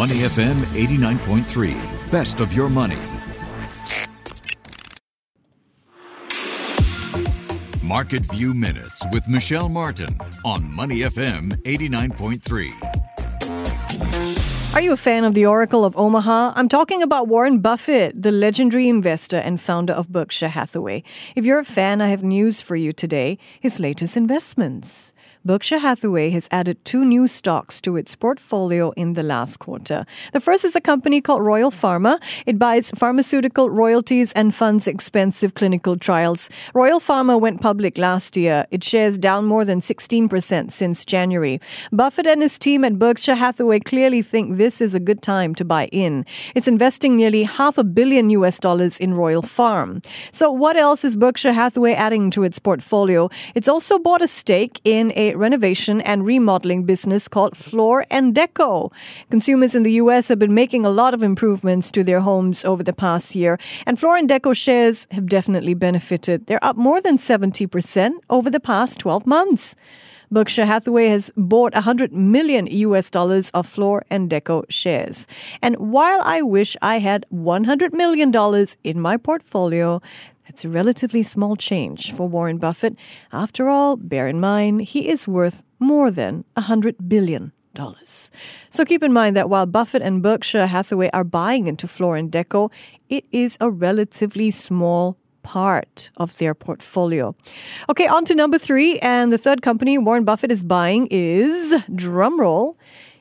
Money FM 89.3. Best of your money. Market View Minutes with Michelle Martin on Money FM 89.3. Are you a fan of the Oracle of Omaha? I'm talking about Warren Buffett, the legendary investor and founder of Berkshire Hathaway. If you're a fan, I have news for you today his latest investments. Berkshire Hathaway has added two new stocks to its portfolio in the last quarter. The first is a company called Royal Pharma. It buys pharmaceutical royalties and funds expensive clinical trials. Royal Pharma went public last year. Its shares down more than 16% since January. Buffett and his team at Berkshire Hathaway clearly think this is a good time to buy in. It's investing nearly half a billion US dollars in Royal Pharm. So what else is Berkshire Hathaway adding to its portfolio? It's also bought a stake in a renovation and remodeling business called Floor and Decor. Consumers in the US have been making a lot of improvements to their homes over the past year, and Floor and Decor shares have definitely benefited. They're up more than 70% over the past 12 months. Berkshire Hathaway has bought 100 million US dollars of Floor and Deco shares. And while I wish I had 100 million dollars in my portfolio, it's a relatively small change for Warren Buffett. After all, bear in mind, he is worth more than $100 billion. So keep in mind that while Buffett and Berkshire Hathaway are buying into Floor and Decor, it is a relatively small part of their portfolio. Okay, on to number three. And the third company Warren Buffett is buying is, drumroll,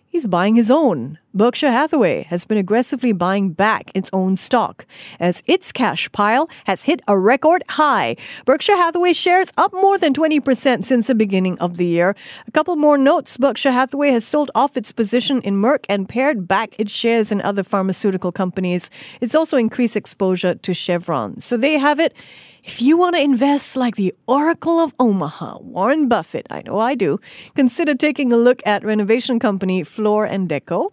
he's buying his own. Berkshire Hathaway has been aggressively buying back its own stock as its cash pile has hit a record high. Berkshire Hathaway shares up more than 20% since the beginning of the year. A couple more notes Berkshire Hathaway has sold off its position in Merck and pared back its shares in other pharmaceutical companies. It's also increased exposure to Chevron. So they have it. If you want to invest like the Oracle of Omaha, Warren Buffett, I know I do, consider taking a look at renovation company Floor and Decor,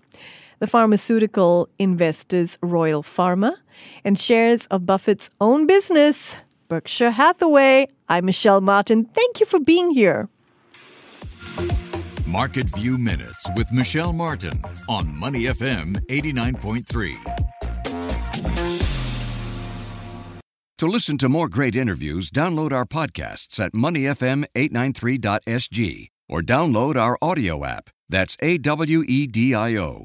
the pharmaceutical investors Royal Pharma, and shares of Buffett's own business, Berkshire Hathaway. I'm Michelle Martin. Thank you for being here. Market View Minutes with Michelle Martin on Money FM 89.3. To listen to more great interviews, download our podcasts at moneyfm893.sg or download our audio app. That's A W E D I O.